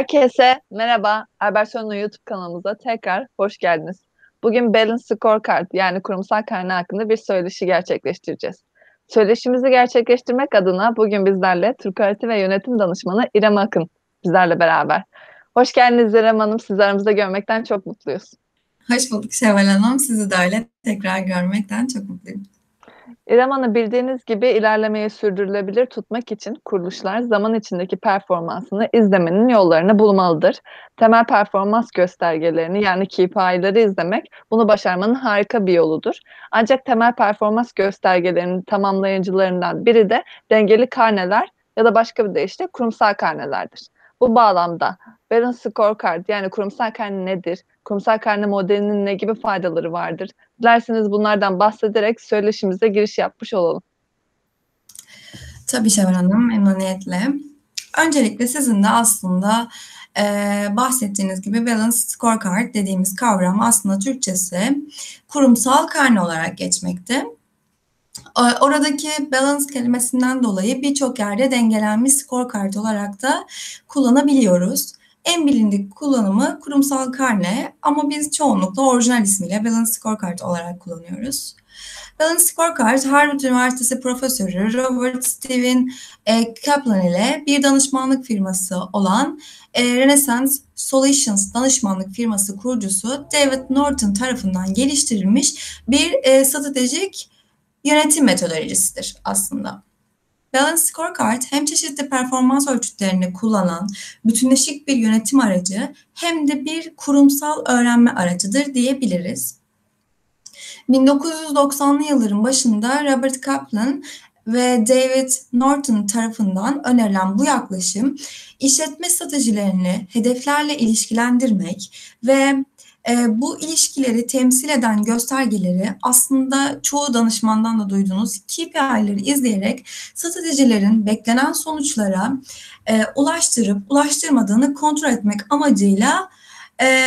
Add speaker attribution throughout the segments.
Speaker 1: Herkese merhaba. Albertsonu YouTube kanalımıza tekrar hoş geldiniz. Bugün Balance Scorecard yani kurumsal karne hakkında bir söyleşi gerçekleştireceğiz. Söyleşimizi gerçekleştirmek adına bugün bizlerle Türk Öğretim ve Yönetim Danışmanı İrem Akın bizlerle beraber. Hoş geldiniz İrem Hanım. Sizi aramızda görmekten çok mutluyuz.
Speaker 2: Hoş bulduk Şevval Hanım. Sizi de öyle tekrar görmekten çok mutluyum.
Speaker 1: İrem Hanım bildiğiniz gibi ilerlemeyi sürdürülebilir tutmak için kuruluşlar zaman içindeki performansını izlemenin yollarını bulmalıdır. Temel performans göstergelerini yani KPI'leri izlemek bunu başarmanın harika bir yoludur. Ancak temel performans göstergelerinin tamamlayıcılarından biri de dengeli karneler ya da başka bir deyişle kurumsal karnelerdir. Bu bağlamda Balance Scorecard yani kurumsal karne nedir? Kurumsal karne modelinin ne gibi faydaları vardır? Dilerseniz bunlardan bahsederek söyleşimize giriş yapmış olalım.
Speaker 2: Tabii Şevval Hanım, memnuniyetle. Öncelikle sizin de aslında e, bahsettiğiniz gibi Balance Scorecard dediğimiz kavram aslında Türkçesi kurumsal karne olarak geçmekte. Oradaki balance kelimesinden dolayı birçok yerde dengelenmiş scorecard olarak da kullanabiliyoruz. En bilindik kullanımı kurumsal karne ama biz çoğunlukla orijinal ismiyle Balance Scorecard olarak kullanıyoruz. Balance Scorecard, Harvard Üniversitesi Profesörü Robert Steven e, Kaplan ile bir danışmanlık firması olan e, Renaissance Solutions danışmanlık firması kurucusu David Norton tarafından geliştirilmiş bir e, stratejik yönetim metodolojisidir aslında. Balance Scorecard hem çeşitli performans ölçütlerini kullanan bütünleşik bir yönetim aracı hem de bir kurumsal öğrenme aracıdır diyebiliriz. 1990'lı yılların başında Robert Kaplan ve David Norton tarafından önerilen bu yaklaşım işletme stratejilerini hedeflerle ilişkilendirmek ve e, bu ilişkileri temsil eden göstergeleri aslında çoğu danışmandan da duyduğunuz KPI'leri izleyerek stratejilerin beklenen sonuçlara e, ulaştırıp ulaştırmadığını kontrol etmek amacıyla e,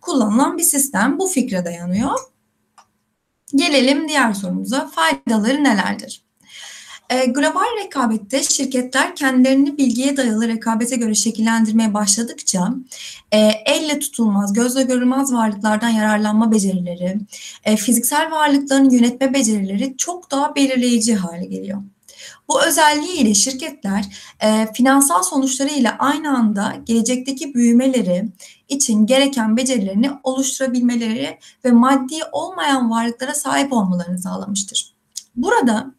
Speaker 2: kullanılan bir sistem. Bu fikre dayanıyor. Gelelim diğer sorumuza. Faydaları nelerdir? E, global rekabette şirketler kendilerini bilgiye dayalı rekabete göre şekillendirmeye başladıkça e, elle tutulmaz, gözle görülmez varlıklardan yararlanma becerileri, e, fiziksel varlıkların yönetme becerileri çok daha belirleyici hale geliyor. Bu özelliğiyle şirketler e, finansal sonuçlarıyla aynı anda gelecekteki büyümeleri için gereken becerilerini oluşturabilmeleri ve maddi olmayan varlıklara sahip olmalarını sağlamıştır. Burada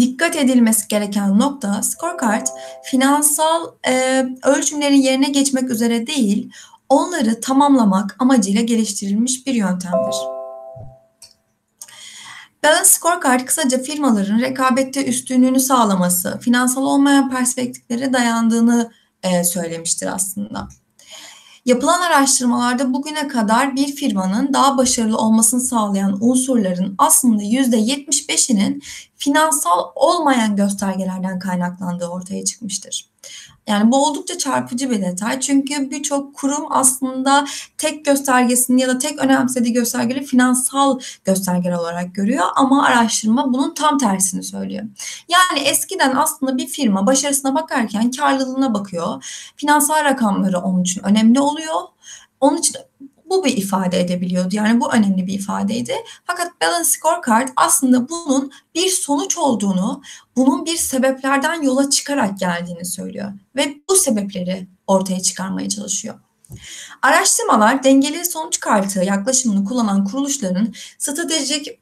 Speaker 2: dikkat edilmesi gereken nokta scorecard finansal e, ölçümlerin yerine geçmek üzere değil, onları tamamlamak amacıyla geliştirilmiş bir yöntemdir. Balance Scorecard kısaca firmaların rekabette üstünlüğünü sağlaması, finansal olmayan perspektiflere dayandığını e, söylemiştir aslında. Yapılan araştırmalarda bugüne kadar bir firmanın daha başarılı olmasını sağlayan unsurların aslında %75'inin finansal olmayan göstergelerden kaynaklandığı ortaya çıkmıştır. Yani bu oldukça çarpıcı bir detay. Çünkü birçok kurum aslında tek göstergesini ya da tek önemsediği göstergeleri finansal göstergeler olarak görüyor ama araştırma bunun tam tersini söylüyor. Yani eskiden aslında bir firma başarısına bakarken karlılığına bakıyor. Finansal rakamları onun için önemli oluyor. Onun için bu bir ifade edebiliyordu. Yani bu önemli bir ifadeydi. Fakat Balance Scorecard aslında bunun bir sonuç olduğunu, bunun bir sebeplerden yola çıkarak geldiğini söylüyor. Ve bu sebepleri ortaya çıkarmaya çalışıyor. Araştırmalar dengeli sonuç kartı yaklaşımını kullanan kuruluşların stratejik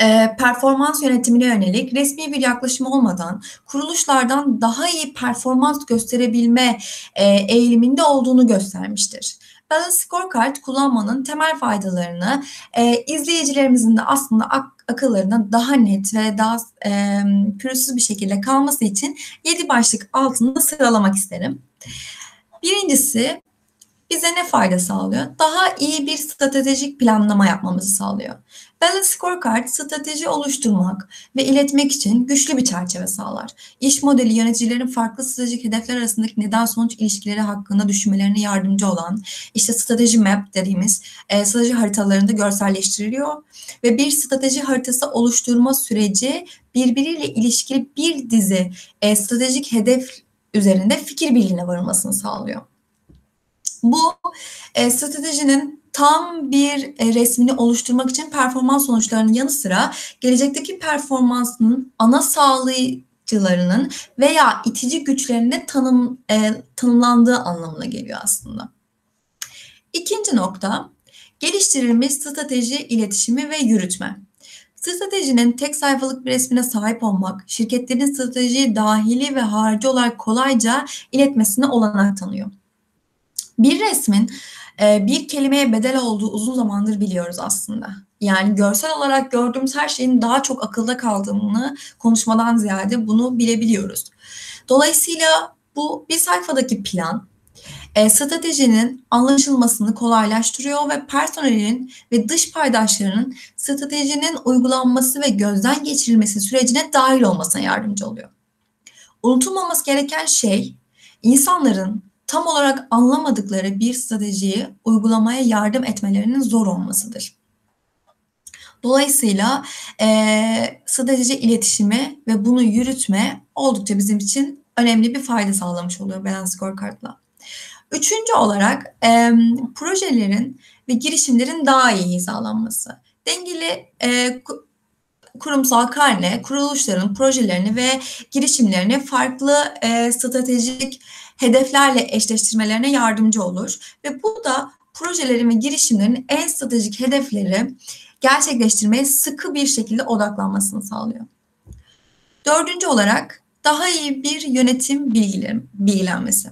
Speaker 2: e, performans yönetimine yönelik resmi bir yaklaşım olmadan kuruluşlardan daha iyi performans gösterebilme e, eğiliminde olduğunu göstermiştir. Balance Scorecard kullanmanın temel faydalarını e, izleyicilerimizin de aslında ak- akıllarında daha net ve daha e, pürüzsüz bir şekilde kalması için 7 başlık altında sıralamak isterim. Birincisi bize ne fayda sağlıyor? Daha iyi bir stratejik planlama yapmamızı sağlıyor. Balance Scorecard strateji oluşturmak ve iletmek için güçlü bir çerçeve sağlar. İş modeli yöneticilerin farklı stratejik hedefler arasındaki neden sonuç ilişkileri hakkında düşünmelerine yardımcı olan işte strateji map dediğimiz e, strateji haritalarında görselleştiriliyor ve bir strateji haritası oluşturma süreci birbiriyle ilişkili bir dizi e, stratejik hedef üzerinde fikir birliğine varılmasını sağlıyor. Bu e, stratejinin tam bir e, resmini oluşturmak için performans sonuçlarının yanı sıra gelecekteki performansının ana sağlayıcılarının veya itici güçlerinde tanım, e, tanımlandığı anlamına geliyor aslında. İkinci nokta, geliştirilmiş strateji, iletişimi ve yürütme. Stratejinin tek sayfalık bir resmine sahip olmak, şirketlerin stratejiyi dahili ve harici olarak kolayca iletmesine olanak tanıyor. Bir resmin e, bir kelimeye bedel olduğu uzun zamandır biliyoruz aslında. Yani görsel olarak gördüğümüz her şeyin daha çok akılda kaldığını konuşmadan ziyade bunu bilebiliyoruz. Dolayısıyla bu bir sayfadaki plan e, stratejinin anlaşılmasını kolaylaştırıyor ve personelin ve dış paydaşlarının stratejinin uygulanması ve gözden geçirilmesi sürecine dahil olmasına yardımcı oluyor. Unutulmaması gereken şey insanların tam olarak anlamadıkları bir stratejiyi uygulamaya yardım etmelerinin zor olmasıdır. Dolayısıyla e, strateji iletişimi ve bunu yürütme oldukça bizim için önemli bir fayda sağlamış oluyor Balance Scorecard'la. Üçüncü olarak e, projelerin ve girişimlerin daha iyi hizalanması. Dengeli e, kurumsal karne, kuruluşların projelerini ve girişimlerini farklı e, stratejik hedeflerle eşleştirmelerine yardımcı olur. Ve bu da projelerin ve girişimlerin en stratejik hedefleri gerçekleştirmeye sıkı bir şekilde odaklanmasını sağlıyor. Dördüncü olarak daha iyi bir yönetim bilgilenmesi.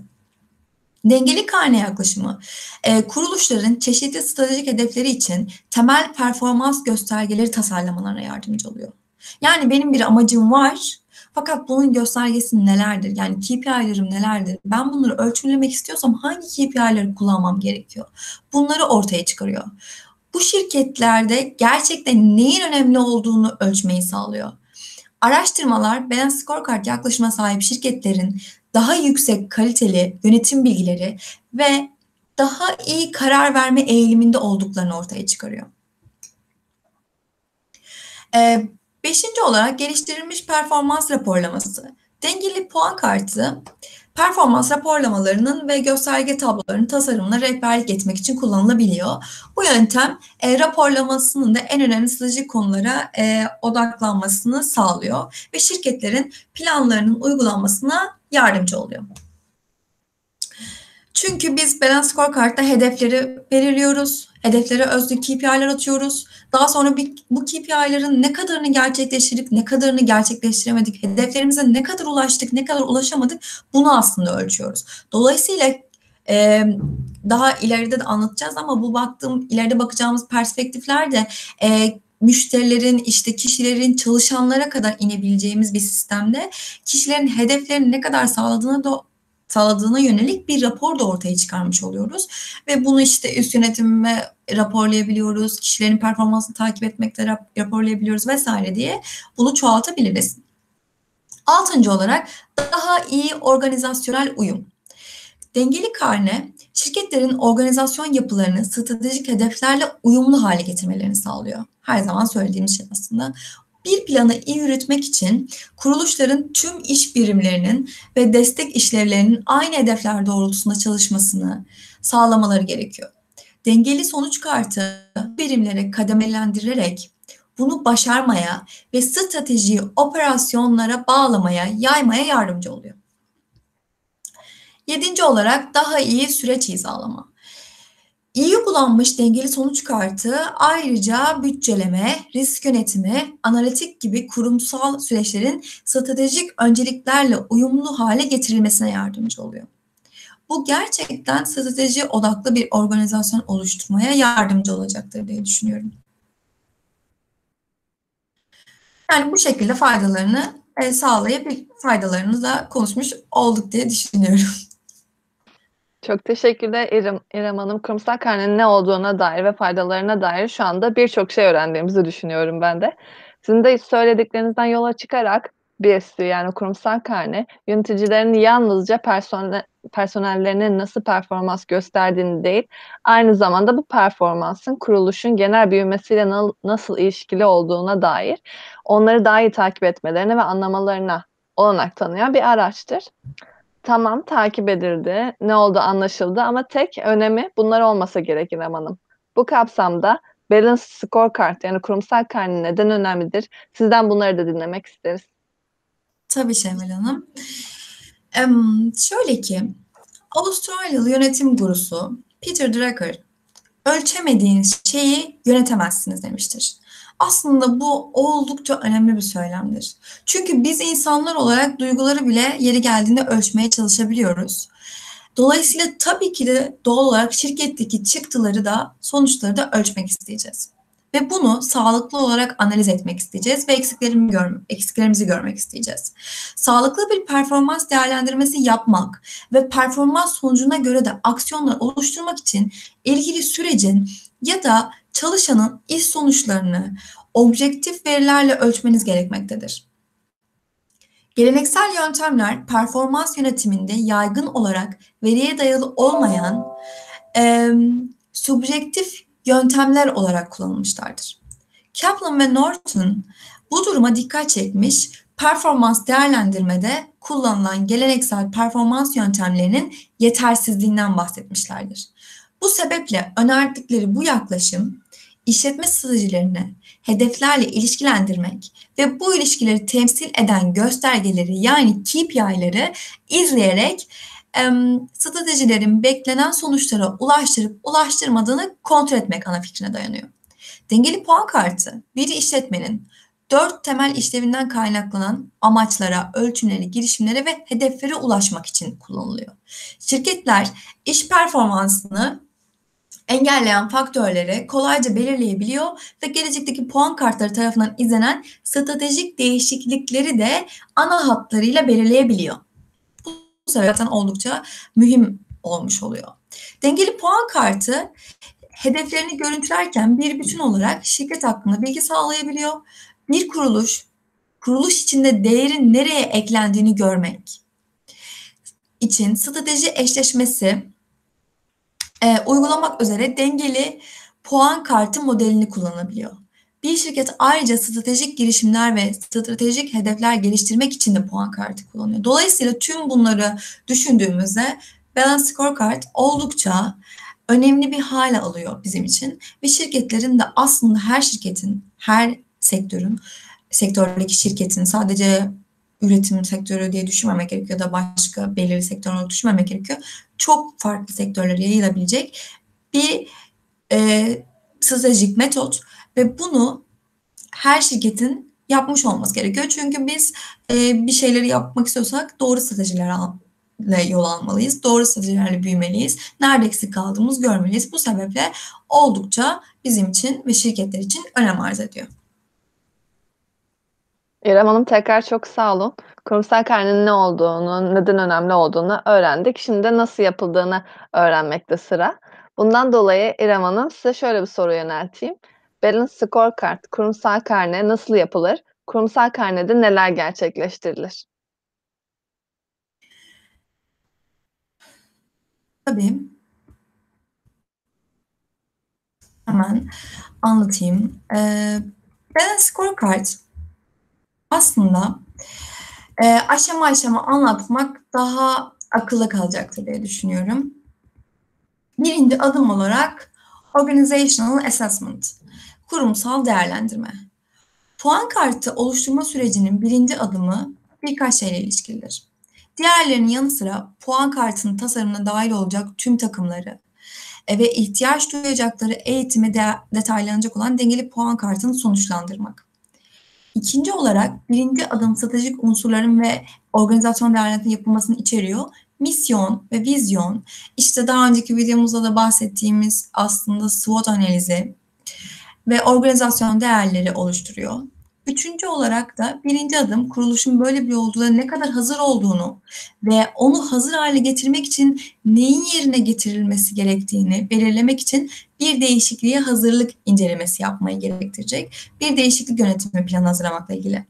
Speaker 2: Dengeli karne yaklaşımı, e, kuruluşların çeşitli stratejik hedefleri için temel performans göstergeleri tasarlamalarına yardımcı oluyor. Yani benim bir amacım var fakat bunun göstergesi nelerdir? Yani KPI'lerim nelerdir? Ben bunları ölçümlemek istiyorsam hangi KPI'leri kullanmam gerekiyor? Bunları ortaya çıkarıyor. Bu şirketlerde gerçekten neyin önemli olduğunu ölçmeyi sağlıyor. Araştırmalar Balance Scorecard yaklaşıma sahip şirketlerin daha yüksek kaliteli yönetim bilgileri ve daha iyi karar verme eğiliminde olduklarını ortaya çıkarıyor. Ee, beşinci olarak geliştirilmiş performans raporlaması. Dengeli puan kartı performans raporlamalarının ve gösterge tablolarının tasarımına rehberlik etmek için kullanılabiliyor. Bu yöntem e, raporlamasının da en önemli stratejik konulara e, odaklanmasını sağlıyor ve şirketlerin planlarının uygulanmasına yardımcı oluyor. Çünkü biz Balance Scorecard'da hedefleri belirliyoruz. Hedeflere özlü KPI'ler atıyoruz. Daha sonra bir, bu KPI'lerin ne kadarını gerçekleştirdik, ne kadarını gerçekleştiremedik, hedeflerimize ne kadar ulaştık, ne kadar ulaşamadık bunu aslında ölçüyoruz. Dolayısıyla e, daha ileride de anlatacağız ama bu baktığım ileride bakacağımız perspektifler de e, müşterilerin, işte kişilerin, çalışanlara kadar inebileceğimiz bir sistemde kişilerin hedeflerini ne kadar sağladığına da sağladığına yönelik bir rapor da ortaya çıkarmış oluyoruz. Ve bunu işte üst yönetime raporlayabiliyoruz, kişilerin performansını takip etmekte raporlayabiliyoruz vesaire diye bunu çoğaltabiliriz. Altıncı olarak daha iyi organizasyonel uyum. Dengeli karne şirketlerin organizasyon yapılarını stratejik hedeflerle uyumlu hale getirmelerini sağlıyor. Her zaman söylediğim şey aslında. Bir planı iyi yürütmek için kuruluşların tüm iş birimlerinin ve destek işlevlerinin aynı hedefler doğrultusunda çalışmasını sağlamaları gerekiyor. Dengeli sonuç kartı birimlere kademelendirerek bunu başarmaya ve stratejiyi operasyonlara bağlamaya, yaymaya yardımcı oluyor. Yedinci olarak daha iyi süreç hizalama. İyi uygulanmış dengeli sonuç kartı ayrıca bütçeleme, risk yönetimi, analitik gibi kurumsal süreçlerin stratejik önceliklerle uyumlu hale getirilmesine yardımcı oluyor. Bu gerçekten strateji odaklı bir organizasyon oluşturmaya yardımcı olacaktır diye düşünüyorum. Yani bu şekilde faydalarını e, sağlayıp faydalarını da konuşmuş olduk diye düşünüyorum.
Speaker 1: Çok teşekkürler İrem, İrem Hanım. Kurumsal karnenin ne olduğuna dair ve faydalarına dair şu anda birçok şey öğrendiğimizi düşünüyorum ben de. Sizin de söylediklerinizden yola çıkarak BSC yani kurumsal karne yöneticilerin yalnızca personel, personellerinin nasıl performans gösterdiğini değil, aynı zamanda bu performansın kuruluşun genel büyümesiyle na, nasıl ilişkili olduğuna dair onları daha iyi takip etmelerine ve anlamalarına olanak tanıyan bir araçtır. Tamam, takip edildi, ne oldu anlaşıldı ama tek önemi bunlar olmasa gerek İrem Hanım. Bu kapsamda Balance Scorecard yani kurumsal karne neden önemlidir? Sizden bunları da dinlemek isteriz.
Speaker 2: Tabii Şevval Hanım. Em, şöyle ki, Avustralyalı yönetim gurusu Peter Drucker, ölçemediğiniz şeyi yönetemezsiniz demiştir. Aslında bu oldukça önemli bir söylemdir. Çünkü biz insanlar olarak duyguları bile yeri geldiğinde ölçmeye çalışabiliyoruz. Dolayısıyla tabii ki de doğal olarak şirketteki çıktıları da sonuçları da ölçmek isteyeceğiz. Ve bunu sağlıklı olarak analiz etmek isteyeceğiz ve eksiklerimi görme, eksiklerimizi görmek isteyeceğiz. Sağlıklı bir performans değerlendirmesi yapmak ve performans sonucuna göre de aksiyonlar oluşturmak için ilgili sürecin ya da çalışanın iş sonuçlarını objektif verilerle ölçmeniz gerekmektedir. Geleneksel yöntemler performans yönetiminde yaygın olarak veriye dayalı olmayan e, subjektif yöntemler olarak kullanılmışlardır. Kaplan ve Norton bu duruma dikkat çekmiş, performans değerlendirmede kullanılan geleneksel performans yöntemlerinin yetersizliğinden bahsetmişlerdir. Bu sebeple önerdikleri bu yaklaşım işletme stratejilerini hedeflerle ilişkilendirmek ve bu ilişkileri temsil eden göstergeleri yani KPI'leri izleyerek stratejilerin beklenen sonuçlara ulaştırıp ulaştırmadığını kontrol etmek ana fikrine dayanıyor. Dengeli puan kartı bir işletmenin dört temel işlevinden kaynaklanan amaçlara, ölçümlere, girişimlere ve hedeflere ulaşmak için kullanılıyor. Şirketler iş performansını engelleyen faktörleri kolayca belirleyebiliyor ve gelecekteki puan kartları tarafından izlenen stratejik değişiklikleri de ana hatlarıyla belirleyebiliyor. Bu zaten oldukça mühim olmuş oluyor. Dengeli puan kartı hedeflerini görüntülerken bir bütün olarak şirket hakkında bilgi sağlayabiliyor. Bir kuruluş, kuruluş içinde değerin nereye eklendiğini görmek için strateji eşleşmesi e, uygulamak üzere dengeli puan kartı modelini kullanabiliyor. Bir şirket ayrıca stratejik girişimler ve stratejik hedefler geliştirmek için de puan kartı kullanıyor. Dolayısıyla tüm bunları düşündüğümüzde Balance Scorecard oldukça önemli bir hale alıyor bizim için ve şirketlerin de aslında her şirketin, her sektörün, sektördeki şirketin sadece üretim sektörü diye düşünmemek gerekiyor da başka belirli sektör olarak düşünmemek gerekiyor. Çok farklı sektörlere yayılabilecek bir e, stratejik metot ve bunu her şirketin yapmış olması gerekiyor. Çünkü biz e, bir şeyleri yapmak istiyorsak doğru stratejilerle yol almalıyız. Doğru stratejilerle büyümeliyiz. Nerede eksik kaldığımız görmeliyiz. Bu sebeple oldukça bizim için ve şirketler için önem arz ediyor.
Speaker 1: İrem Hanım tekrar çok sağ olun. Kurumsal karnenin ne olduğunu, neden önemli olduğunu öğrendik. Şimdi nasıl yapıldığını öğrenmekte sıra. Bundan dolayı İrem Hanım size şöyle bir soru yönelteyim. Balance Scorecard, kurumsal karne nasıl yapılır? Kurumsal karnede neler gerçekleştirilir?
Speaker 2: Tabii. Hemen anlatayım. Ee, Balance Scorecard aslında e, aşama aşama anlatmak daha akılda kalacaktır diye düşünüyorum. Birinci adım olarak Organizational Assessment, kurumsal değerlendirme. Puan kartı oluşturma sürecinin birinci adımı birkaç şeyle ilişkilidir. Diğerlerinin yanı sıra puan kartının tasarımına dahil olacak tüm takımları e, ve ihtiyaç duyacakları eğitime de detaylanacak olan dengeli puan kartını sonuçlandırmak. İkinci olarak birinci adım stratejik unsurların ve organizasyon değerlendirme yapılmasını içeriyor. Misyon ve vizyon, işte daha önceki videomuzda da bahsettiğimiz aslında SWOT analizi ve organizasyon değerleri oluşturuyor. Üçüncü olarak da birinci adım kuruluşun böyle bir yolculuğa ne kadar hazır olduğunu ve onu hazır hale getirmek için neyin yerine getirilmesi gerektiğini belirlemek için bir değişikliğe hazırlık incelemesi yapmayı gerektirecek bir değişiklik yönetimi planı hazırlamakla ilgili.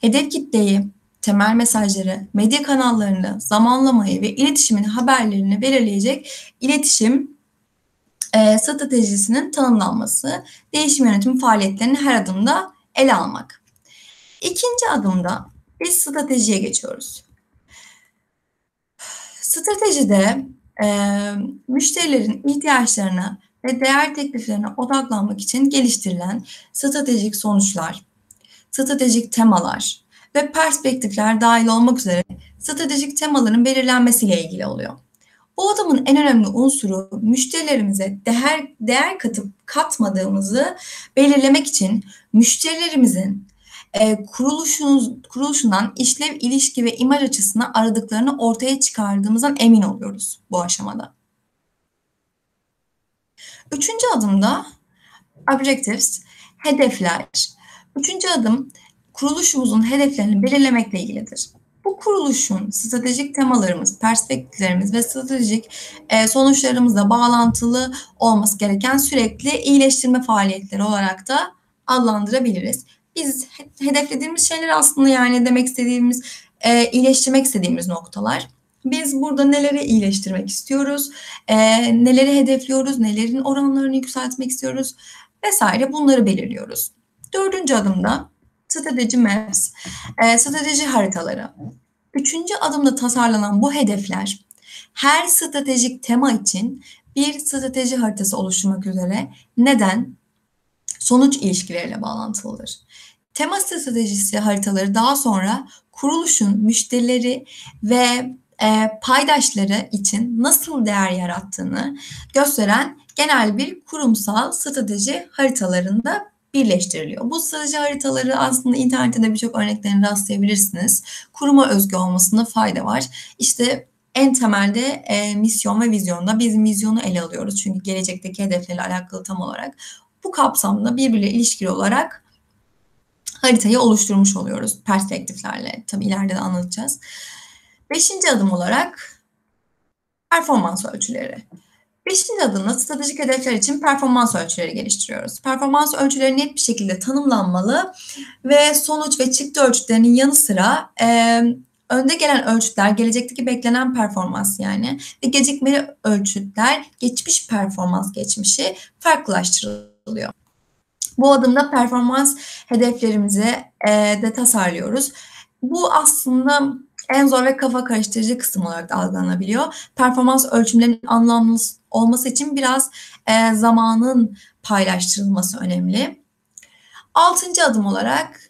Speaker 2: Hedef kitleyi, temel mesajları, medya kanallarını, zamanlamayı ve iletişimin haberlerini belirleyecek iletişim e, stratejisinin tanımlanması, değişim yönetimi faaliyetlerini her adımda ele almak. İkinci adımda biz stratejiye geçiyoruz. Stratejide e, müşterilerin ihtiyaçlarına ve değer tekliflerine odaklanmak için geliştirilen stratejik sonuçlar, stratejik temalar ve perspektifler dahil olmak üzere stratejik temaların belirlenmesiyle ilgili oluyor. Bu adımın en önemli unsuru müşterilerimize değer, değer katıp katmadığımızı belirlemek için müşterilerimizin e, kuruluşun, kuruluşundan işlev, ilişki ve imaj açısından aradıklarını ortaya çıkardığımızdan emin oluyoruz bu aşamada. Üçüncü adımda objectives, hedefler. Üçüncü adım kuruluşumuzun hedeflerini belirlemekle ilgilidir. Bu kuruluşun stratejik temalarımız, perspektiflerimiz ve stratejik e, sonuçlarımızla bağlantılı olması gereken sürekli iyileştirme faaliyetleri olarak da adlandırabiliriz. Biz hedeflediğimiz şeyler aslında yani demek istediğimiz, e, iyileştirmek istediğimiz noktalar. Biz burada neleri iyileştirmek istiyoruz, e, neleri hedefliyoruz, nelerin oranlarını yükseltmek istiyoruz vesaire bunları belirliyoruz. Dördüncü adımda strateji maps, e, strateji haritaları. Üçüncü adımda tasarlanan bu hedefler her stratejik tema için bir strateji haritası oluşturmak üzere neden sonuç ilişkileriyle bağlantılıdır. Tema stratejisi haritaları daha sonra kuruluşun müşterileri ve e, paydaşları için nasıl değer yarattığını gösteren genel bir kurumsal strateji haritalarında birleştiriliyor. Bu strateji haritaları aslında internette de birçok örneklerini rastlayabilirsiniz. Kuruma özgü olmasında fayda var. İşte en temelde e, misyon ve vizyonda biz vizyonu ele alıyoruz. Çünkü gelecekteki hedeflerle alakalı tam olarak bu kapsamda birbiriyle ilişkili olarak haritayı oluşturmuş oluyoruz perspektiflerle. Tabii ileride de anlatacağız. Beşinci adım olarak performans ölçüleri. Beşinci adımda stratejik hedefler için performans ölçüleri geliştiriyoruz. Performans ölçüleri net bir şekilde tanımlanmalı ve sonuç ve çıktı ölçütlerinin yanı sıra e, önde gelen ölçütler gelecekteki beklenen performans yani ve gecikmeli ölçütler geçmiş performans geçmişi farklılaştırılıyor. Bu adımda performans hedeflerimizi e, de tasarlıyoruz. Bu aslında en zor ve kafa karıştırıcı kısım olarak algılanabiliyor. Performans ölçümlerinin anlamlı olması için biraz e, zamanın paylaştırılması önemli. Altıncı adım olarak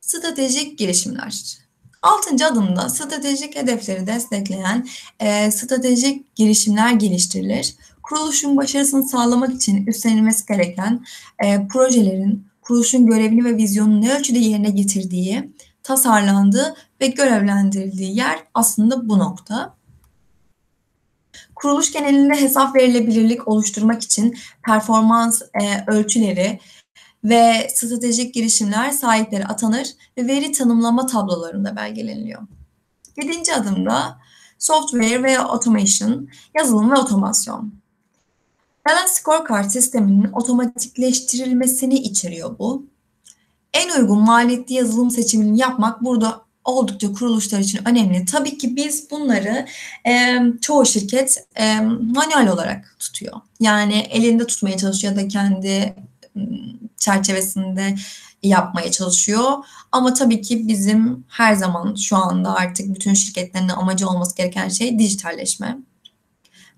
Speaker 2: stratejik girişimler. Altıncı adımda stratejik hedefleri destekleyen e, stratejik girişimler geliştirilir. Kuruluşun başarısını sağlamak için üstlenilmesi gereken e, projelerin kuruluşun görevini ve vizyonunu ne ölçüde yerine getirdiği, tasarlandığı ve görevlendirildiği yer aslında bu nokta. Kuruluş genelinde hesap verilebilirlik oluşturmak için performans e, ölçüleri ve stratejik girişimler sahipleri atanır ve veri tanımlama tablolarında belgeleniliyor. Yedinci adımda software ve automation, yazılım ve otomasyon. Balance Scorecard sisteminin otomatikleştirilmesini içeriyor bu. En uygun maliyetli yazılım seçimini yapmak burada oldukça kuruluşlar için önemli. Tabii ki biz bunları e, çoğu şirket e, manuel olarak tutuyor. Yani elinde tutmaya çalışıyor ya da kendi çerçevesinde yapmaya çalışıyor. Ama tabii ki bizim her zaman şu anda artık bütün şirketlerin amacı olması gereken şey dijitalleşme.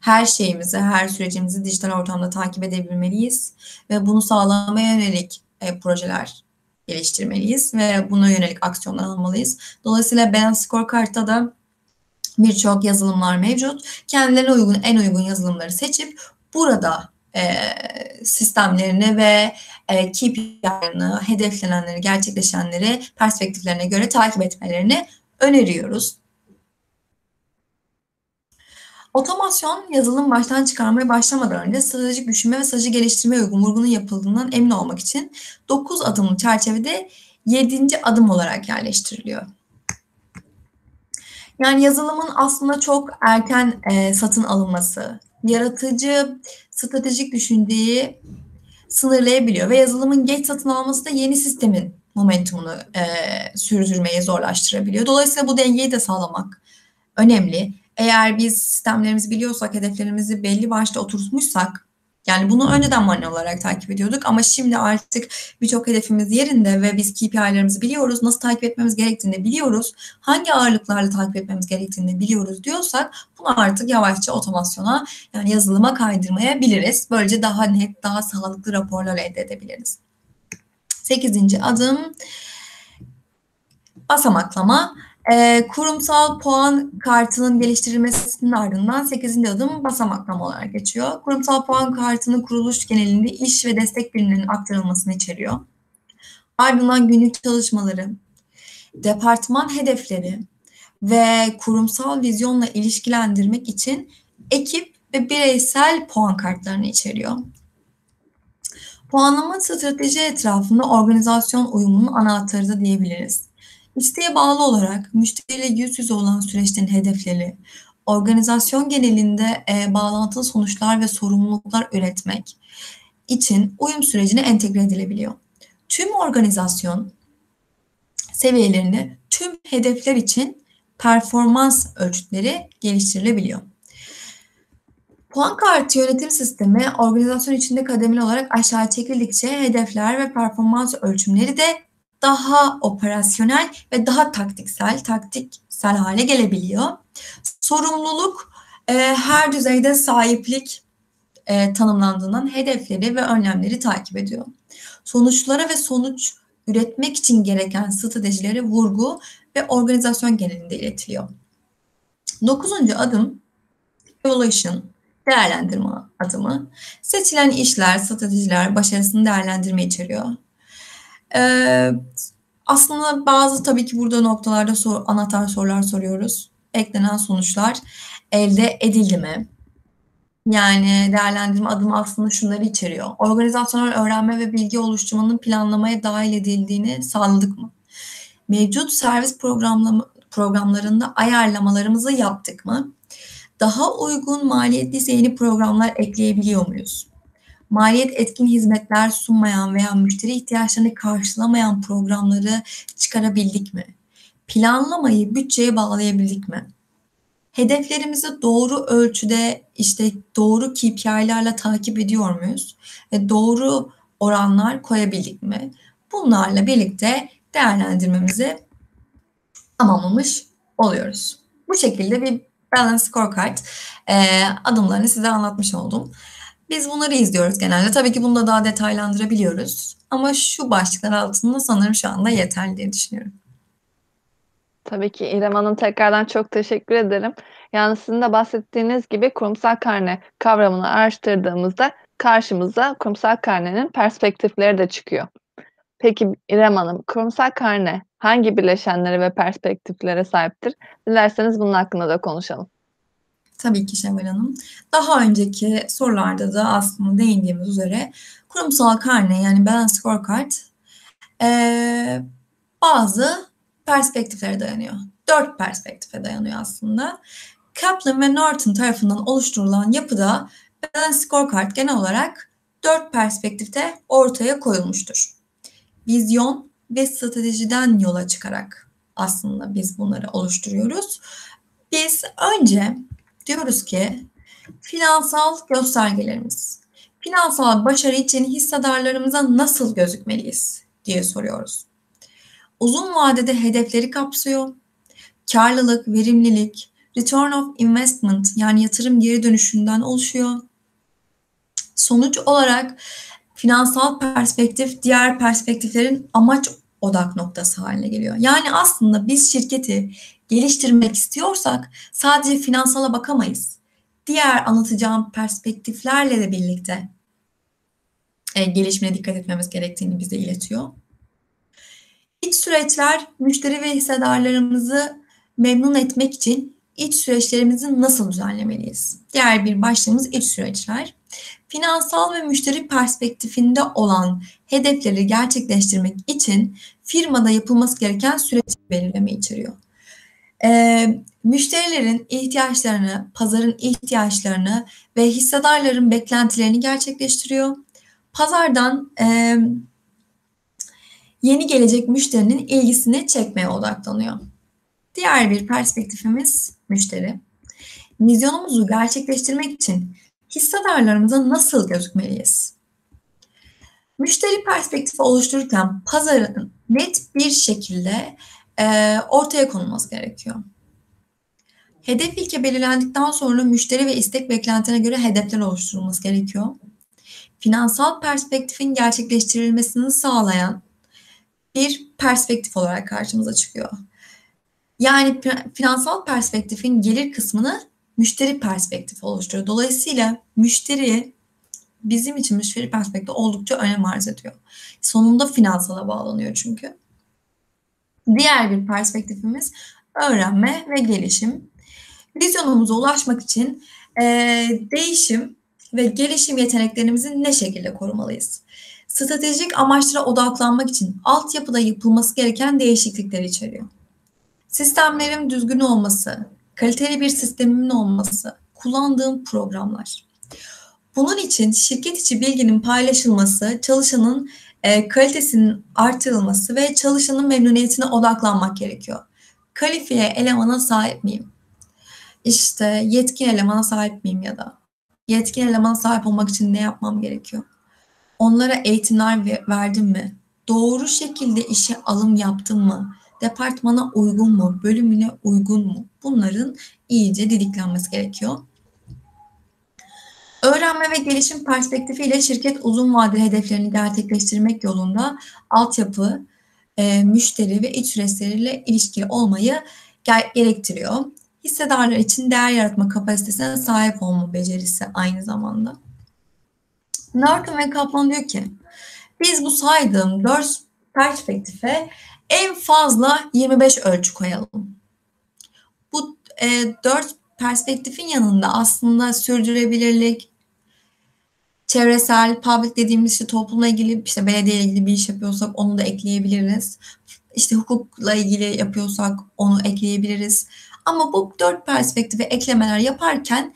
Speaker 2: Her şeyimizi, her sürecimizi dijital ortamda takip edebilmeliyiz ve bunu sağlamaya yönelik e, projeler geliştirmeliyiz ve buna yönelik aksiyonlar almalıyız. Dolayısıyla Balance Scorecard'da da birçok yazılımlar mevcut. Kendilerine uygun en uygun yazılımları seçip burada e, sistemlerini ve e, KPI'lerini, hedeflenenleri, gerçekleşenleri perspektiflerine göre takip etmelerini öneriyoruz. Otomasyon yazılım baştan çıkarmaya başlamadan önce stratejik düşünme ve strateji geliştirme uygun vurgunun yapıldığından emin olmak için 9 adımlı çerçevede 7. adım olarak yerleştiriliyor. Yani yazılımın aslında çok erken e, satın alınması, yaratıcı, stratejik düşündüğü sınırlayabiliyor ve yazılımın geç satın alması da yeni sistemin momentumunu e, sürdürmeyi zorlaştırabiliyor. Dolayısıyla bu dengeyi de sağlamak önemli. Eğer biz sistemlerimizi biliyorsak, hedeflerimizi belli başta oturtmuşsak Yani bunu önceden manuel olarak takip ediyorduk ama şimdi artık birçok hedefimiz yerinde ve biz KPI'lerimizi biliyoruz. Nasıl takip etmemiz gerektiğini biliyoruz. Hangi ağırlıklarla takip etmemiz gerektiğini biliyoruz diyorsak bunu artık yavaşça otomasyona yani yazılıma kaydırmayabiliriz. Böylece daha net, daha sağlıklı raporlar elde edebiliriz. Sekizinci adım basamaklama. E, kurumsal puan kartının geliştirilmesinin ardından 8. adım basamaklama olarak geçiyor. Kurumsal puan kartının kuruluş genelinde iş ve destek birimlerinin aktarılmasını içeriyor. Ardından günlük çalışmaları, departman hedefleri ve kurumsal vizyonla ilişkilendirmek için ekip ve bireysel puan kartlarını içeriyor. Puanlama strateji etrafında organizasyon uyumunun anahtarı da diyebiliriz. İsteğe bağlı olarak müşteriyle yüz yüze olan süreçlerin hedefleri, organizasyon genelinde e, bağlantılı sonuçlar ve sorumluluklar üretmek için uyum sürecine entegre edilebiliyor. Tüm organizasyon seviyelerinde tüm hedefler için performans ölçütleri geliştirilebiliyor. Puan kartı yönetim sistemi organizasyon içinde kademeli olarak aşağı çekildikçe hedefler ve performans ölçümleri de daha operasyonel ve daha taktiksel, taktiksel hale gelebiliyor. Sorumluluk e, her düzeyde sahiplik e, tanımlandığından hedefleri ve önlemleri takip ediyor. Sonuçlara ve sonuç üretmek için gereken stratejilere vurgu ve organizasyon genelinde iletiliyor. Dokuzuncu adım evaluation, değerlendirme adımı. Seçilen işler, stratejiler başarısını değerlendirme içeriyor. Ee, aslında bazı tabii ki burada noktalarda sor, anahtar sorular soruyoruz. Eklenen sonuçlar elde edildi mi? Yani değerlendirme adımı aslında şunları içeriyor. Organizasyonel öğrenme ve bilgi oluşturmanın planlamaya dahil edildiğini sağladık mı? Mevcut servis programlama, programlarında ayarlamalarımızı yaptık mı? Daha uygun maliyetli yeni programlar ekleyebiliyor muyuz? Maliyet etkin hizmetler sunmayan veya müşteri ihtiyaçlarını karşılamayan programları çıkarabildik mi? Planlamayı bütçeye bağlayabildik mi? Hedeflerimizi doğru ölçüde işte doğru KPI'lerle takip ediyor muyuz? Ve doğru oranlar koyabildik mi? Bunlarla birlikte değerlendirmemizi tamamlamış oluyoruz. Bu şekilde bir balance scorecard e, adımlarını size anlatmış oldum. Biz bunları izliyoruz genelde. Tabii ki bunu da daha detaylandırabiliyoruz. Ama şu başlıklar altında sanırım şu anda yeterli diye düşünüyorum.
Speaker 1: Tabii ki İrem Hanım tekrardan çok teşekkür ederim. Yani sizin de bahsettiğiniz gibi kurumsal karne kavramını araştırdığımızda karşımıza kurumsal karnenin perspektifleri de çıkıyor. Peki İrem Hanım, kurumsal karne hangi bileşenlere ve perspektiflere sahiptir? Dilerseniz bunun hakkında da konuşalım.
Speaker 2: Tabii ki Şevval Hanım. Daha önceki sorularda da aslında değindiğimiz üzere kurumsal karne yani balance scorecard e, bazı perspektiflere dayanıyor. Dört perspektife dayanıyor aslında. Kaplan ve Norton tarafından oluşturulan yapıda balance scorecard genel olarak dört perspektifte ortaya koyulmuştur. Vizyon ve stratejiden yola çıkarak aslında biz bunları oluşturuyoruz. Biz önce diyoruz ki finansal göstergelerimiz. Finansal başarı için hissedarlarımıza nasıl gözükmeliyiz diye soruyoruz. Uzun vadede hedefleri kapsıyor. Karlılık, verimlilik, return of investment yani yatırım geri dönüşünden oluşuyor. Sonuç olarak finansal perspektif diğer perspektiflerin amaç odak noktası haline geliyor. Yani aslında biz şirketi geliştirmek istiyorsak sadece finansala bakamayız. Diğer anlatacağım perspektiflerle de birlikte e, gelişimine dikkat etmemiz gerektiğini bize iletiyor. İç süreçler müşteri ve hissedarlarımızı memnun etmek için iç süreçlerimizi nasıl düzenlemeliyiz? Diğer bir başlığımız iç süreçler. Finansal ve müşteri perspektifinde olan hedefleri gerçekleştirmek için firmada yapılması gereken süreç belirleme içeriyor. Ee, müşterilerin ihtiyaçlarını, pazarın ihtiyaçlarını ve hissedarların beklentilerini gerçekleştiriyor. Pazardan e, yeni gelecek müşterinin ilgisini çekmeye odaklanıyor. Diğer bir perspektifimiz müşteri. Vizyonumuzu gerçekleştirmek için hissedarlarımıza nasıl gözükmeliyiz? Müşteri perspektifi oluştururken pazarın net bir şekilde e, ortaya konulması gerekiyor. Hedef ilke belirlendikten sonra müşteri ve istek beklentilerine göre hedefler oluşturulması gerekiyor. Finansal perspektifin gerçekleştirilmesini sağlayan bir perspektif olarak karşımıza çıkıyor. Yani finansal perspektifin gelir kısmını müşteri perspektifi oluşturuyor. Dolayısıyla müşteri bizim için müşteri perspektifi oldukça önem arz ediyor. Sonunda finansala bağlanıyor çünkü. Diğer bir perspektifimiz öğrenme ve gelişim. Vizyonumuza ulaşmak için e, değişim ve gelişim yeteneklerimizi ne şekilde korumalıyız? Stratejik amaçlara odaklanmak için altyapıda yapılması gereken değişiklikler içeriyor. Sistemlerin düzgün olması, kaliteli bir sistemimin olması, kullandığım programlar. Bunun için şirket içi bilginin paylaşılması, çalışanın e, kalitesinin artırılması ve çalışanın memnuniyetine odaklanmak gerekiyor. Kalifiye elemana sahip miyim? İşte yetkin elemana sahip miyim ya da yetkin elemana sahip olmak için ne yapmam gerekiyor? Onlara eğitimler verdim mi? Doğru şekilde işe alım yaptım mı? Departmana uygun mu? Bölümüne uygun mu? Bunların iyice didiklenmesi gerekiyor. Öğrenme ve gelişim perspektifiyle şirket uzun vadeli hedeflerini gerçekleştirmek yolunda altyapı, e, müşteri ve iç süreçleriyle ilişkili olmayı gerektiriyor. Hissedarlar için değer yaratma kapasitesine sahip olma becerisi aynı zamanda. Norton ve Kaplan diyor ki, biz bu saydığım dört perspektife en fazla 25 ölçü koyalım. Bu e, dört perspektifin yanında aslında sürdürülebilirlik, çevresel, public dediğimiz işte toplumla ilgili, işte belediye ilgili bir iş yapıyorsak onu da ekleyebiliriz. İşte hukukla ilgili yapıyorsak onu ekleyebiliriz. Ama bu dört perspektife eklemeler yaparken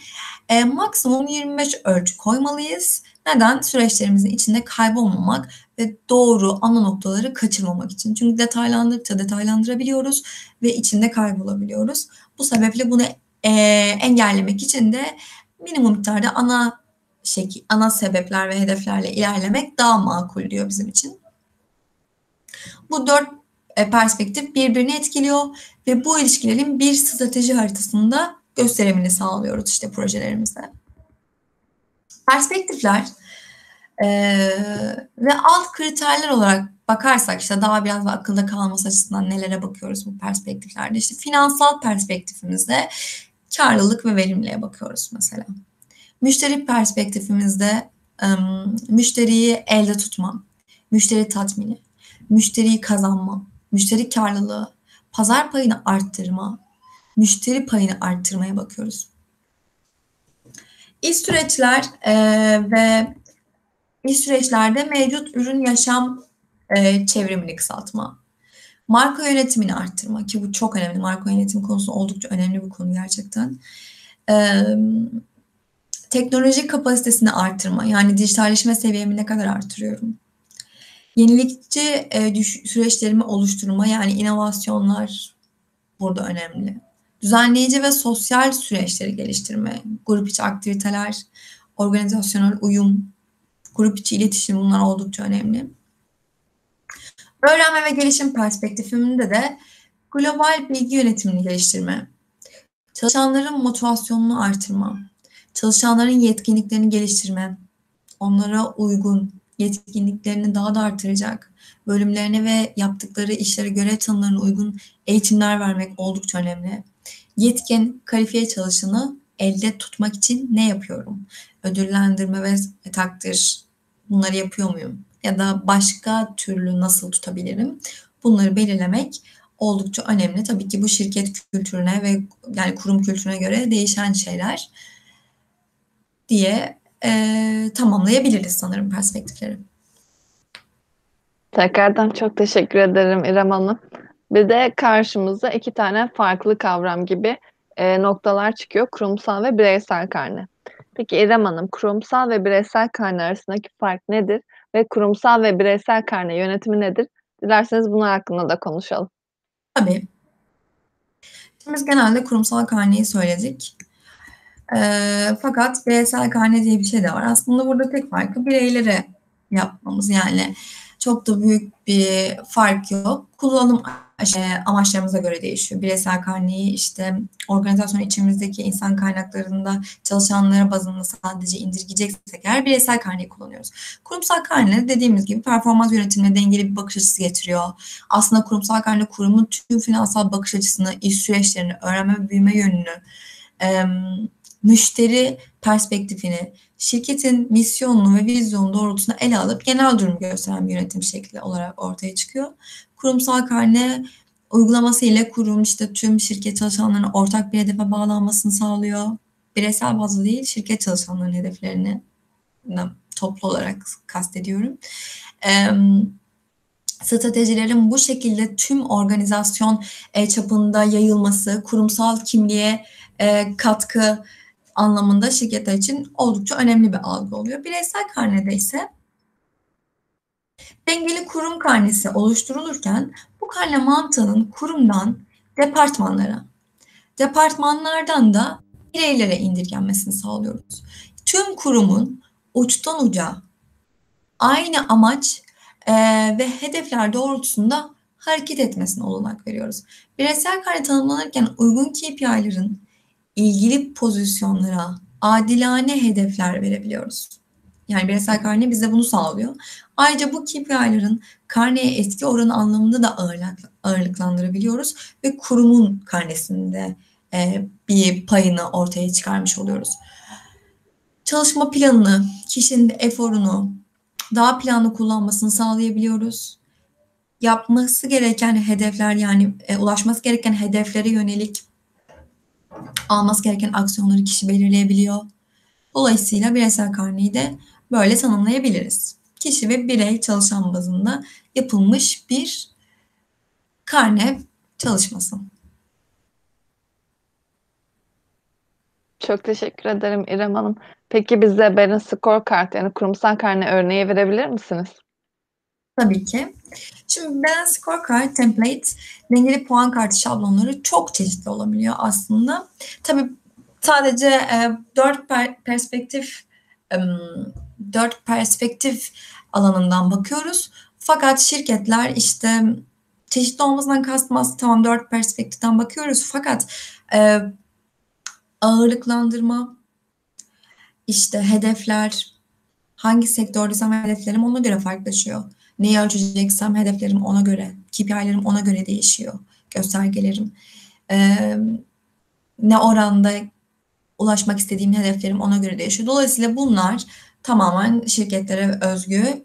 Speaker 2: e, maksimum 25 ölçü koymalıyız. Neden? Süreçlerimizin içinde kaybolmamak ve doğru ana noktaları kaçırmamak için. Çünkü detaylandıkça detaylandırabiliyoruz ve içinde kaybolabiliyoruz. Bu sebeple bunu e, engellemek için de minimum miktarda ana şekil, ana sebepler ve hedeflerle ilerlemek daha makul diyor bizim için. Bu dört e, perspektif birbirini etkiliyor ve bu ilişkilerin bir strateji haritasında gösterimini sağlıyoruz işte projelerimizde. Perspektifler e, ve alt kriterler olarak bakarsak işte daha biraz da akılda kalması açısından nelere bakıyoruz bu perspektiflerde. İşte finansal perspektifimizde karlılık ve verimliliğe bakıyoruz mesela. Müşteri perspektifimizde müşteriyi elde tutma, müşteri tatmini, müşteriyi kazanma, müşteri karlılığı, pazar payını arttırma, müşteri payını arttırmaya bakıyoruz. İş süreçler e, ve iş süreçlerde mevcut ürün yaşam e, çevrimini kısaltma, marka yönetimini arttırma ki bu çok önemli. Marka yönetimi konusu oldukça önemli bir konu gerçekten. E, teknoloji kapasitesini arttırma yani dijitalleşme seviyemi ne kadar artırıyorum? Yenilikçi e, süreçlerimi oluşturma yani inovasyonlar burada önemli. Düzenleyici ve sosyal süreçleri geliştirme, grup içi aktiviteler, organizasyonel uyum, grup içi iletişim bunlar oldukça önemli. Öğrenme ve gelişim perspektifimde de global bilgi yönetimini geliştirme, çalışanların motivasyonunu artırma, çalışanların yetkinliklerini geliştirme, onlara uygun yetkinliklerini daha da artıracak, bölümlerine ve yaptıkları işlere göre tanımlarına uygun eğitimler vermek oldukça önemli. Yetkin, kalifiye çalışanı elde tutmak için ne yapıyorum? Ödüllendirme ve takdir bunları yapıyor muyum? Ya da başka türlü nasıl tutabilirim? Bunları belirlemek oldukça önemli. Tabii ki bu şirket kültürüne ve yani kurum kültürüne göre değişen şeyler diye e, tamamlayabiliriz sanırım perspektifleri.
Speaker 1: Tekrardan çok teşekkür ederim İrem Hanım. Bir de karşımıza iki tane farklı kavram gibi e, noktalar çıkıyor. Kurumsal ve bireysel karne. Peki İrem Hanım, kurumsal ve bireysel karne arasındaki fark nedir? Ve kurumsal ve bireysel karne yönetimi nedir? Dilerseniz bunlar hakkında da konuşalım.
Speaker 2: Tabii. Biz genelde kurumsal karneyi söyledik. E, fakat bireysel karne diye bir şey de var. Aslında burada tek farkı bireylere yapmamız yani çok da büyük bir fark yok. Kullanım amaçlarımıza göre değişiyor. Bireysel karneyi işte organizasyon içimizdeki insan kaynaklarında çalışanlara bazında sadece indirgeyeceksek eğer bireysel karneyi kullanıyoruz. Kurumsal karne dediğimiz gibi performans yönetimine dengeli bir bakış açısı getiriyor. Aslında kurumsal karne kurumun tüm finansal bakış açısını, iş süreçlerini, öğrenme ve büyüme yönünü, müşteri perspektifini, şirketin misyonunu ve vizyonunu doğrultusunda ele alıp genel durumu gösteren bir yönetim şekli olarak ortaya çıkıyor. Kurumsal karne uygulaması ile kurum işte tüm şirket çalışanlarının ortak bir hedefe bağlanmasını sağlıyor. Bireysel bazlı değil, şirket çalışanlarının hedeflerini toplu olarak kastediyorum. Ee, stratejilerin bu şekilde tüm organizasyon e, çapında yayılması, kurumsal kimliğe e, katkı anlamında şirketler için oldukça önemli bir algı oluyor. Bireysel karnede ise dengeli kurum karnesi oluşturulurken bu karne mantığının kurumdan departmanlara, departmanlardan da bireylere indirgenmesini sağlıyoruz. Tüm kurumun uçtan uca aynı amaç e, ve hedefler doğrultusunda hareket etmesine olanak veriyoruz. Bireysel karne tanımlanırken uygun KPI'lerin ilgili pozisyonlara adilane hedefler verebiliyoruz. Yani bireysel karne bize bunu sağlıyor. Ayrıca bu KPI'ların karneye etki oranı anlamında da ağırlık, ağırlıklandırabiliyoruz ve kurumun karnesinde e, bir payını ortaya çıkarmış oluyoruz. Çalışma planını, kişinin eforunu daha planlı kullanmasını sağlayabiliyoruz. Yapması gereken hedefler yani e, ulaşması gereken hedeflere yönelik alması gereken aksiyonları kişi belirleyebiliyor. Dolayısıyla bireysel karneyi de böyle tanımlayabiliriz. Kişi ve birey çalışan bazında yapılmış bir karne çalışması.
Speaker 1: Çok teşekkür ederim İrem Hanım. Peki bize Berin Scorecard yani kurumsal karne örneği verebilir misiniz?
Speaker 2: Tabii ki. Şimdi Balance Scorecard template dengeli puan kartı şablonları çok çeşitli olabiliyor aslında. Tabii sadece e, dört per, perspektif e, dört perspektif alanından bakıyoruz. Fakat şirketler işte çeşitli olmasından kastmaz tamam dört perspektiften bakıyoruz fakat e, ağırlıklandırma işte hedefler hangi sektördeysem hedeflerim ona göre farklılaşıyor. Neyi ölçeceksem hedeflerim ona göre, KPI'lerim ona göre değişiyor, göstergelerim. Ee, ne oranda ulaşmak istediğim hedeflerim ona göre değişiyor. Dolayısıyla bunlar tamamen şirketlere özgü,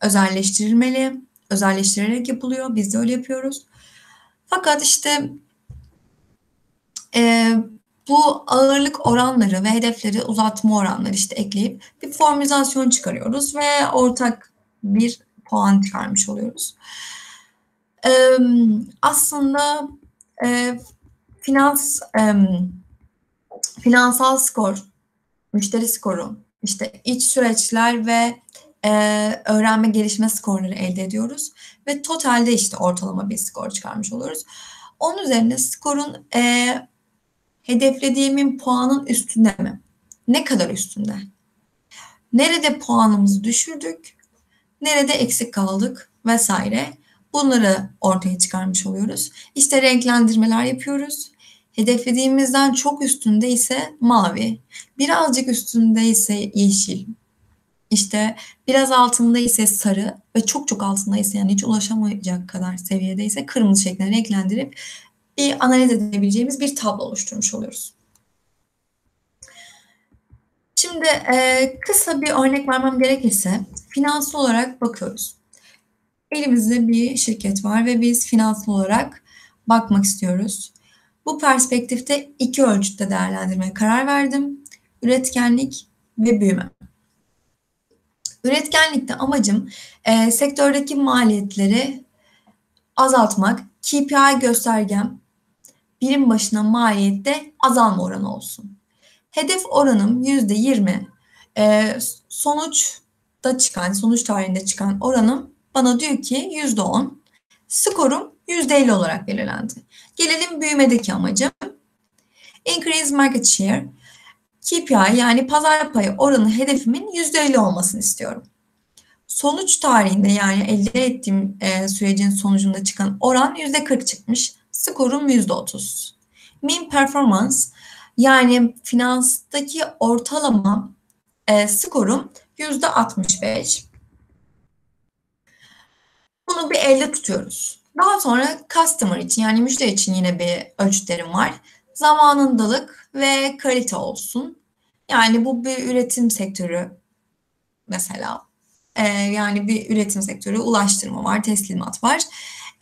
Speaker 2: özelleştirilmeli, özelleştirerek yapılıyor. Biz de öyle yapıyoruz. Fakat işte e, bu ağırlık oranları ve hedefleri uzatma oranları işte ekleyip bir formülizasyon çıkarıyoruz ve ortak bir puan çıkarmış oluyoruz. Ee, aslında e, finans e, finansal skor, müşteri skoru, işte iç süreçler ve e, öğrenme gelişme skorları elde ediyoruz ve totalde işte ortalama bir skor çıkarmış oluyoruz. Onun üzerine skorun e, hedeflediğimin puanın üstünde mi? Ne kadar üstünde? Nerede puanımızı düşürdük? Nerede eksik kaldık vesaire. Bunları ortaya çıkarmış oluyoruz. İşte renklendirmeler yapıyoruz. Hedeflediğimizden çok üstünde ise mavi, birazcık üstünde ise yeşil, işte biraz altında ise sarı ve çok çok altında ise yani hiç ulaşamayacak kadar seviyede ise kırmızı şeklinde renklendirip bir analiz edebileceğimiz bir tablo oluşturmuş oluyoruz. Şimdi e, kısa bir örnek vermem gerekirse finansal olarak bakıyoruz. Elimizde bir şirket var ve biz finansal olarak bakmak istiyoruz. Bu perspektifte iki ölçütte değerlendirmeye karar verdim. Üretkenlik ve büyüme. Üretkenlikte amacım e, sektördeki maliyetleri azaltmak, KPI göstergem birim başına maliyette azalma oranı olsun. Hedef oranım yüzde yirmi. E, sonuçta çıkan, sonuç tarihinde çıkan oranım bana diyor ki yüzde on. Skorum yüzde elli olarak belirlendi. Gelelim büyümedeki amacım. Increase market share. KPI yani pazar payı oranı hedefimin %50 olmasını istiyorum. Sonuç tarihinde yani elde ettiğim e, sürecin sonucunda çıkan oran %40 çıkmış. Skorum %30. Mean performance yani finanstaki ortalama e, skorum %65. Bunu bir elde tutuyoruz. Daha sonra customer için yani müşteri için yine bir ölçütlerim var. Zamanındalık ve kalite olsun. Yani bu bir üretim sektörü mesela. Ee, yani bir üretim sektörü, ulaştırma var, teslimat var.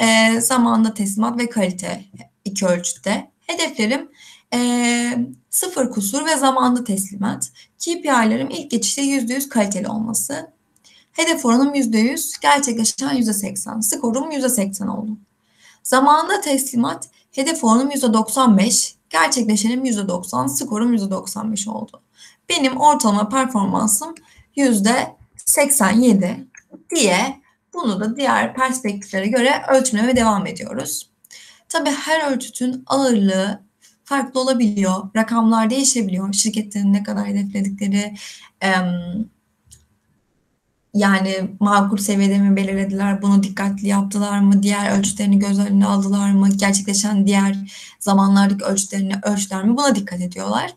Speaker 2: Ee, zamanda teslimat ve kalite iki ölçütte. Hedeflerim e, sıfır kusur ve zamanda teslimat. KPI'lerim ilk geçişte %100 kaliteli olması. Hedef oranım %100, gerçekleşen %80. Skorum %80 oldu. Zamanında teslimat, hedef oranım %95, gerçekleşenim %90, skorum %95 oldu. Benim ortalama performansım %87 diye bunu da diğer perspektiflere göre ölçmeye devam ediyoruz. Tabii her ölçütün ağırlığı farklı olabiliyor. Rakamlar değişebiliyor. Şirketlerin ne kadar hedefledikleri, yani makul seviyede mi belirlediler, bunu dikkatli yaptılar mı, diğer ölçütlerini göz önüne aldılar mı, gerçekleşen diğer zamanlardaki ölçütlerini ölçtüler mi buna dikkat ediyorlar.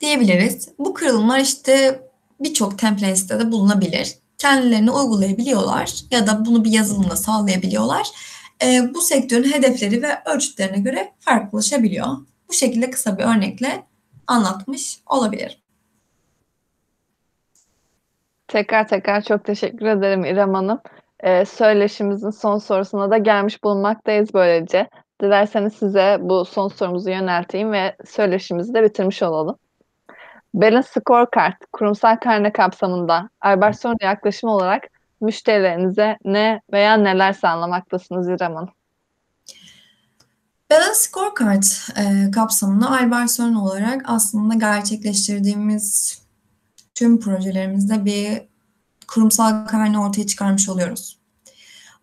Speaker 2: Diyebiliriz. Bu kırılımlar işte birçok templates'te de bulunabilir. Kendilerini uygulayabiliyorlar ya da bunu bir yazılımla sağlayabiliyorlar. E, bu sektörün hedefleri ve ölçütlerine göre farklılaşabiliyor. Bu şekilde kısa bir örnekle anlatmış olabilirim.
Speaker 1: Tekrar tekrar çok teşekkür ederim İrem Hanım. Ee, söyleşimizin son sorusuna da gelmiş bulunmaktayız böylece. Dilerseniz size bu son sorumuzu yönelteyim ve söyleşimizi de bitirmiş olalım. Balance Scorecard, kurumsal karne kapsamında Albertson'a yaklaşım olarak müşterilerinize ne veya neler sağlamaktasınız İrem Hanım?
Speaker 2: Balance Scorecard e, kapsamında Albertson olarak aslında gerçekleştirdiğimiz tüm projelerimizde bir kurumsal karne ortaya çıkarmış oluyoruz.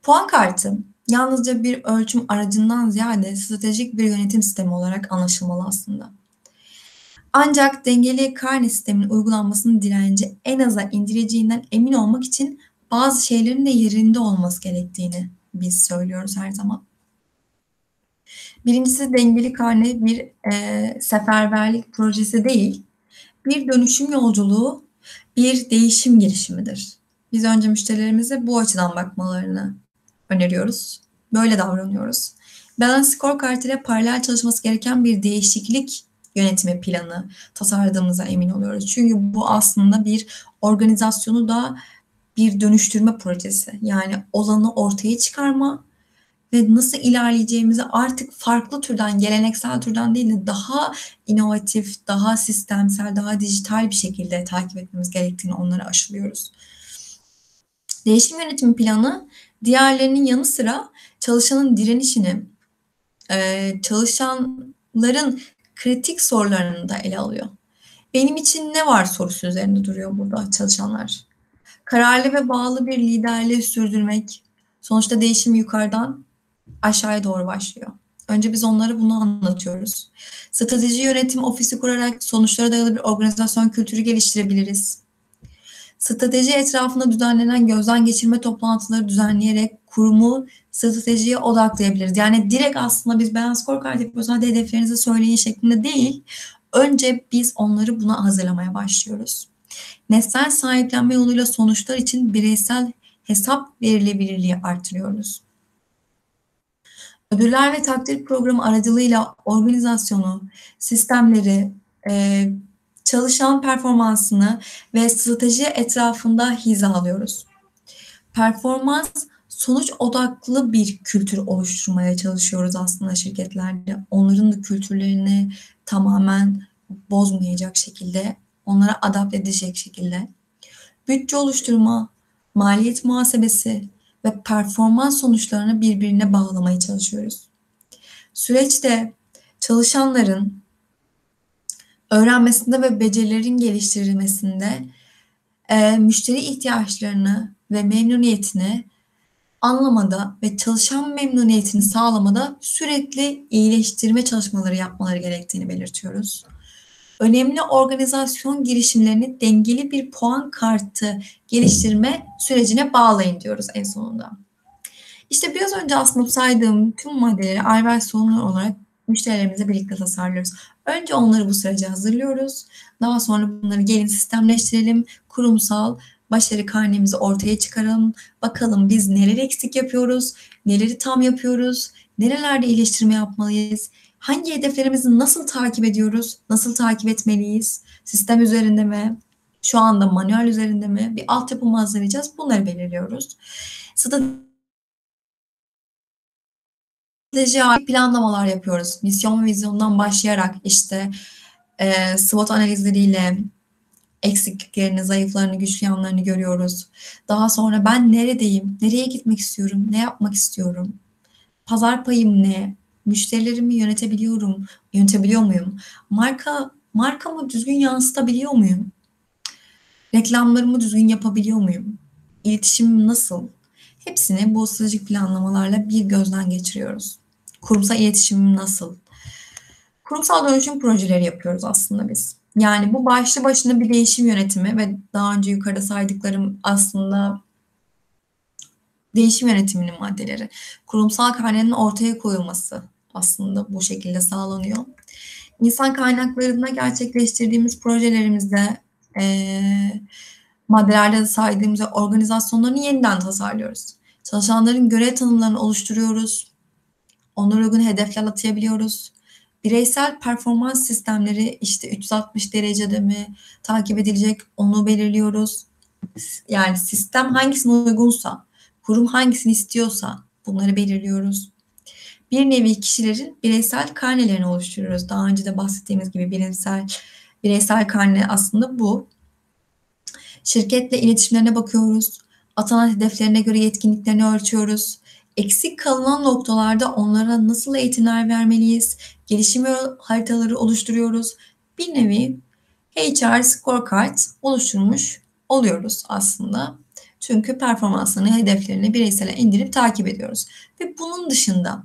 Speaker 2: Puan kartı yalnızca bir ölçüm aracından ziyade stratejik bir yönetim sistemi olarak anlaşılmalı aslında. Ancak dengeli karne sisteminin uygulanmasının direnci en aza indireceğinden emin olmak için bazı şeylerin de yerinde olması gerektiğini biz söylüyoruz her zaman. Birincisi dengeli karne bir e, seferberlik projesi değil, bir dönüşüm yolculuğu bir değişim girişimidir. Biz önce müşterilerimize bu açıdan bakmalarını öneriyoruz. Böyle davranıyoruz. Balance Scorecard ile paralel çalışması gereken bir değişiklik yönetimi planı tasarladığımıza emin oluyoruz. Çünkü bu aslında bir organizasyonu da bir dönüştürme projesi. Yani olanı ortaya çıkarma ve nasıl ilerleyeceğimizi artık farklı türden, geleneksel türden değil de daha inovatif, daha sistemsel, daha dijital bir şekilde takip etmemiz gerektiğini onlara aşılıyoruz. Değişim yönetimi planı diğerlerinin yanı sıra çalışanın direnişini, çalışanların kritik sorularını da ele alıyor. Benim için ne var sorusu üzerinde duruyor burada çalışanlar. Kararlı ve bağlı bir liderliği sürdürmek, sonuçta değişim yukarıdan aşağıya doğru başlıyor. Önce biz onlara bunu anlatıyoruz. Strateji yönetim ofisi kurarak sonuçlara dayalı bir organizasyon kültürü geliştirebiliriz. Strateji etrafında düzenlenen gözden geçirme toplantıları düzenleyerek kurumu stratejiye odaklayabiliriz. Yani direkt aslında biz ben scorecard yapıyoruz hadi hedeflerinizi söyleyin şeklinde değil. Önce biz onları buna hazırlamaya başlıyoruz. Nesnel sahiplenme yoluyla sonuçlar için bireysel hesap verilebilirliği artırıyoruz. Ödüller ve takdir programı aracılığıyla organizasyonu, sistemleri, e, çalışan performansını ve strateji etrafında hizalıyoruz. Performans sonuç odaklı bir kültür oluşturmaya çalışıyoruz aslında şirketlerde. Onların da kültürlerini tamamen bozmayacak şekilde, onlara adapte edecek şekilde. Bütçe oluşturma, maliyet muhasebesi ve performans sonuçlarını birbirine bağlamaya çalışıyoruz. Süreçte çalışanların öğrenmesinde ve becerilerin geliştirilmesinde e, müşteri ihtiyaçlarını ve memnuniyetini anlamada ve çalışan memnuniyetini sağlamada sürekli iyileştirme çalışmaları yapmaları gerektiğini belirtiyoruz. Önemli organizasyon girişimlerini dengeli bir puan kartı geliştirme sürecine bağlayın diyoruz en sonunda. İşte biraz önce aslında saydığım tüm maddeleri ayrı versiyonlar olarak müşterilerimizle birlikte tasarlıyoruz. Önce onları bu sürece hazırlıyoruz. Daha sonra bunları gelin sistemleştirelim. Kurumsal başarı karnemizi ortaya çıkaralım. Bakalım biz neler eksik yapıyoruz, neleri tam yapıyoruz, nerelerde iyileştirme yapmalıyız, hangi hedeflerimizi nasıl takip ediyoruz, nasıl takip etmeliyiz, sistem üzerinde mi, şu anda manuel üzerinde mi, bir altyapı mı hazırlayacağız. Bunları belirliyoruz. Strateji planlamalar yapıyoruz. Misyon ve vizyondan başlayarak işte e, SWOT analizleriyle eksikliklerini, zayıflarını, güçlü yanlarını görüyoruz. Daha sonra ben neredeyim, nereye gitmek istiyorum, ne yapmak istiyorum, pazar payım ne, müşterilerimi yönetebiliyorum, yönetebiliyor muyum, marka markamı düzgün yansıtabiliyor muyum, reklamlarımı düzgün yapabiliyor muyum, iletişimim nasıl, hepsini bu stratejik planlamalarla bir gözden geçiriyoruz. Kurumsal iletişimim nasıl? Kurumsal dönüşüm projeleri yapıyoruz aslında biz. Yani bu başlı başına bir değişim yönetimi ve daha önce yukarıda saydıklarım aslında değişim yönetiminin maddeleri. Kurumsal kaynağının ortaya koyulması aslında bu şekilde sağlanıyor. İnsan kaynaklarında gerçekleştirdiğimiz projelerimizde e, maddelerde de saydığımız organizasyonlarını yeniden tasarlıyoruz. Çalışanların görev tanımlarını oluşturuyoruz. Onlara uygun hedefler atayabiliyoruz. Bireysel performans sistemleri işte 360 derecede mi takip edilecek onu belirliyoruz. Yani sistem hangisine uygunsa, kurum hangisini istiyorsa bunları belirliyoruz. Bir nevi kişilerin bireysel karnelerini oluşturuyoruz. Daha önce de bahsettiğimiz gibi bireysel bireysel karne aslında bu. Şirketle iletişimlerine bakıyoruz. Atanan hedeflerine göre yetkinliklerini ölçüyoruz eksik kalınan noktalarda onlara nasıl eğitimler vermeliyiz? Gelişim haritaları oluşturuyoruz. Bir nevi HR scorecard oluşturmuş oluyoruz aslında. Çünkü performanslarını, hedeflerini bireysele indirip takip ediyoruz. Ve bunun dışında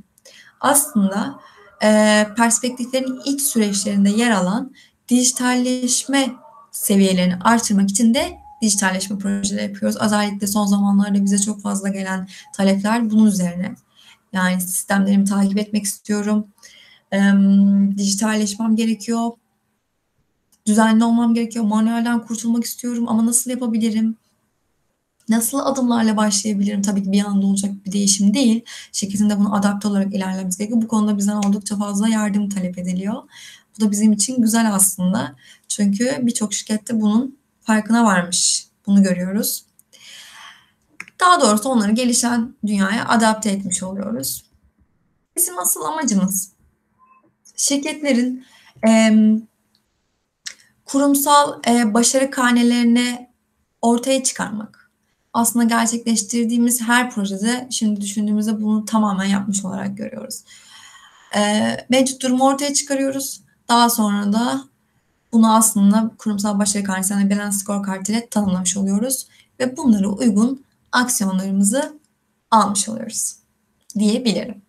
Speaker 2: aslında e, perspektiflerin ilk süreçlerinde yer alan dijitalleşme seviyelerini artırmak için de dijitalleşme projeleri yapıyoruz. Özellikle son zamanlarda bize çok fazla gelen talepler bunun üzerine. Yani sistemlerimi takip etmek istiyorum. E, dijitalleşmem gerekiyor. Düzenli olmam gerekiyor. Manuelden kurtulmak istiyorum ama nasıl yapabilirim? Nasıl adımlarla başlayabilirim? Tabii ki bir anda olacak bir değişim değil. Şirketin bunu adapte olarak ilerlememiz gerekiyor. Bu konuda bizden oldukça fazla yardım talep ediliyor. Bu da bizim için güzel aslında. Çünkü birçok şirkette bunun farkına varmış. Bunu görüyoruz. Daha doğrusu onları gelişen dünyaya adapte etmiş oluyoruz. Bizim asıl amacımız şirketlerin e, kurumsal e, başarı karnelerini ortaya çıkarmak. Aslında gerçekleştirdiğimiz her projede şimdi düşündüğümüzde bunu tamamen yapmış olarak görüyoruz. E, mevcut durumu ortaya çıkarıyoruz. Daha sonra da bunu aslında kurumsal başarı karnesine balance scorecard ile tanımlamış oluyoruz ve bunlara uygun aksiyonlarımızı almış oluyoruz diyebilirim.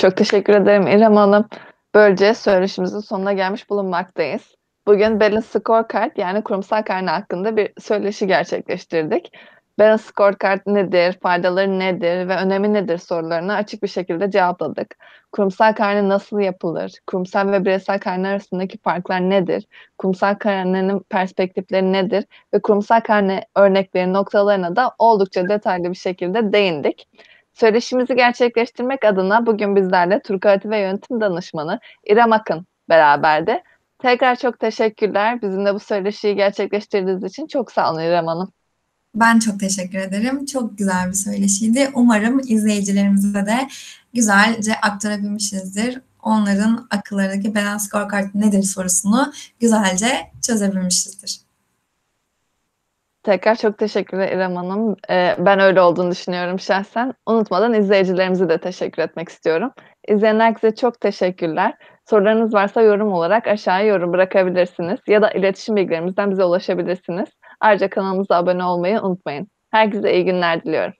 Speaker 1: Çok teşekkür ederim İrem Hanım. Böylece söyleşimizin sonuna gelmiş bulunmaktayız. Bugün Balance Scorecard yani kurumsal karne hakkında bir söyleşi gerçekleştirdik. Balance Scorecard nedir, faydaları nedir ve önemi nedir sorularını açık bir şekilde cevapladık. Kurumsal karne nasıl yapılır? Kurumsal ve bireysel karne arasındaki farklar nedir? Kurumsal karnenin perspektifleri nedir? Ve kurumsal karne örnekleri noktalarına da oldukça detaylı bir şekilde değindik. Söyleşimizi gerçekleştirmek adına bugün bizlerle Turkuati ve Yönetim Danışmanı İrem Akın beraberdi. Tekrar çok teşekkürler. Bizimle bu söyleşiyi gerçekleştirdiğiniz için çok sağ olun İrem Hanım.
Speaker 2: Ben çok teşekkür ederim. Çok güzel bir söyleşiydi. Umarım izleyicilerimize de güzelce aktarabilmişizdir. Onların akıllarındaki balance scorecard nedir sorusunu güzelce çözebilmişizdir.
Speaker 1: Tekrar çok teşekkürler İrem Hanım. Ee, ben öyle olduğunu düşünüyorum şahsen. Unutmadan izleyicilerimize de teşekkür etmek istiyorum. İzleyen herkese çok teşekkürler. Sorularınız varsa yorum olarak aşağıya yorum bırakabilirsiniz ya da iletişim bilgilerimizden bize ulaşabilirsiniz. Ayrıca kanalımıza abone olmayı unutmayın. Herkese iyi günler diliyorum.